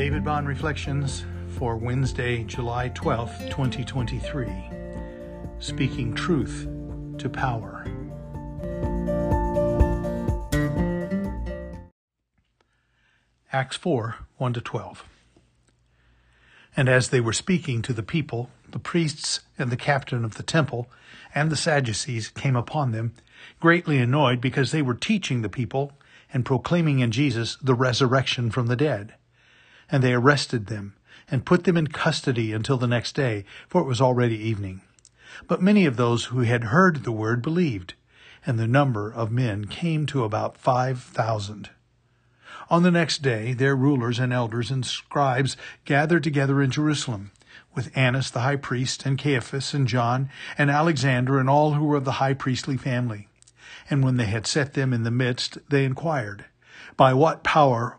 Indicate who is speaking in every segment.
Speaker 1: David Bond Reflections for Wednesday, July 12th, 2023. Speaking Truth to Power. Acts 4 1 to 12. And as they were speaking to the people, the priests and the captain of the temple and the Sadducees came upon them, greatly annoyed because they were teaching the people and proclaiming in Jesus the resurrection from the dead. And they arrested them and put them in custody until the next day, for it was already evening. But many of those who had heard the word believed, and the number of men came to about five thousand. On the next day, their rulers and elders and scribes gathered together in Jerusalem, with Annas the high priest, and Caiaphas, and John, and Alexander, and all who were of the high priestly family. And when they had set them in the midst, they inquired, By what power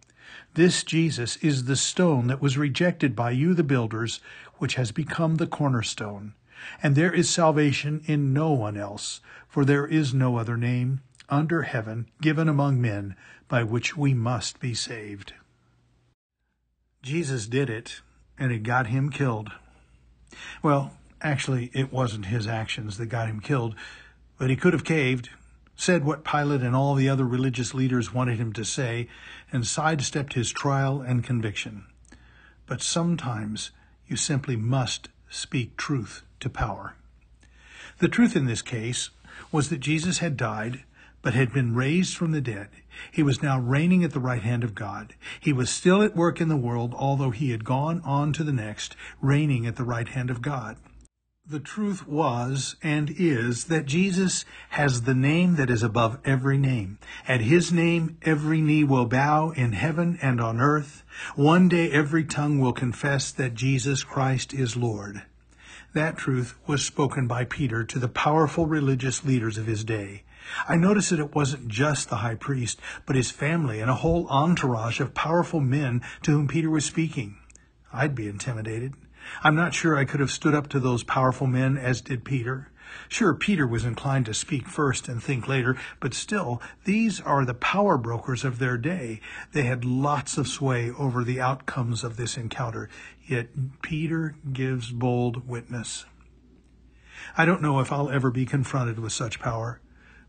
Speaker 1: This Jesus is the stone that was rejected by you, the builders, which has become the cornerstone. And there is salvation in no one else, for there is no other name under heaven given among men by which we must be saved. Jesus did it, and it got him killed. Well, actually, it wasn't his actions that got him killed, but he could have caved said what Pilate and all the other religious leaders wanted him to say, and sidestepped his trial and conviction. But sometimes you simply must speak truth to power. The truth in this case was that Jesus had died, but had been raised from the dead. He was now reigning at the right hand of God. He was still at work in the world, although he had gone on to the next, reigning at the right hand of God. The truth was and is that Jesus has the name that is above every name. At his name, every knee will bow in heaven and on earth. One day, every tongue will confess that Jesus Christ is Lord. That truth was spoken by Peter to the powerful religious leaders of his day. I noticed that it wasn't just the high priest, but his family and a whole entourage of powerful men to whom Peter was speaking. I'd be intimidated. I'm not sure I could have stood up to those powerful men as did Peter. Sure, Peter was inclined to speak first and think later, but still, these are the power brokers of their day. They had lots of sway over the outcomes of this encounter, yet Peter gives bold witness. I don't know if I'll ever be confronted with such power,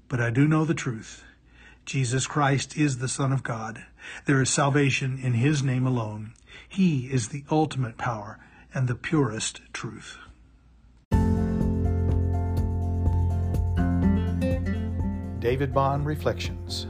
Speaker 1: but I do know the truth. Jesus Christ is the Son of God. There is salvation in His name alone. He is the ultimate power and the purest truth. David Bond Reflections.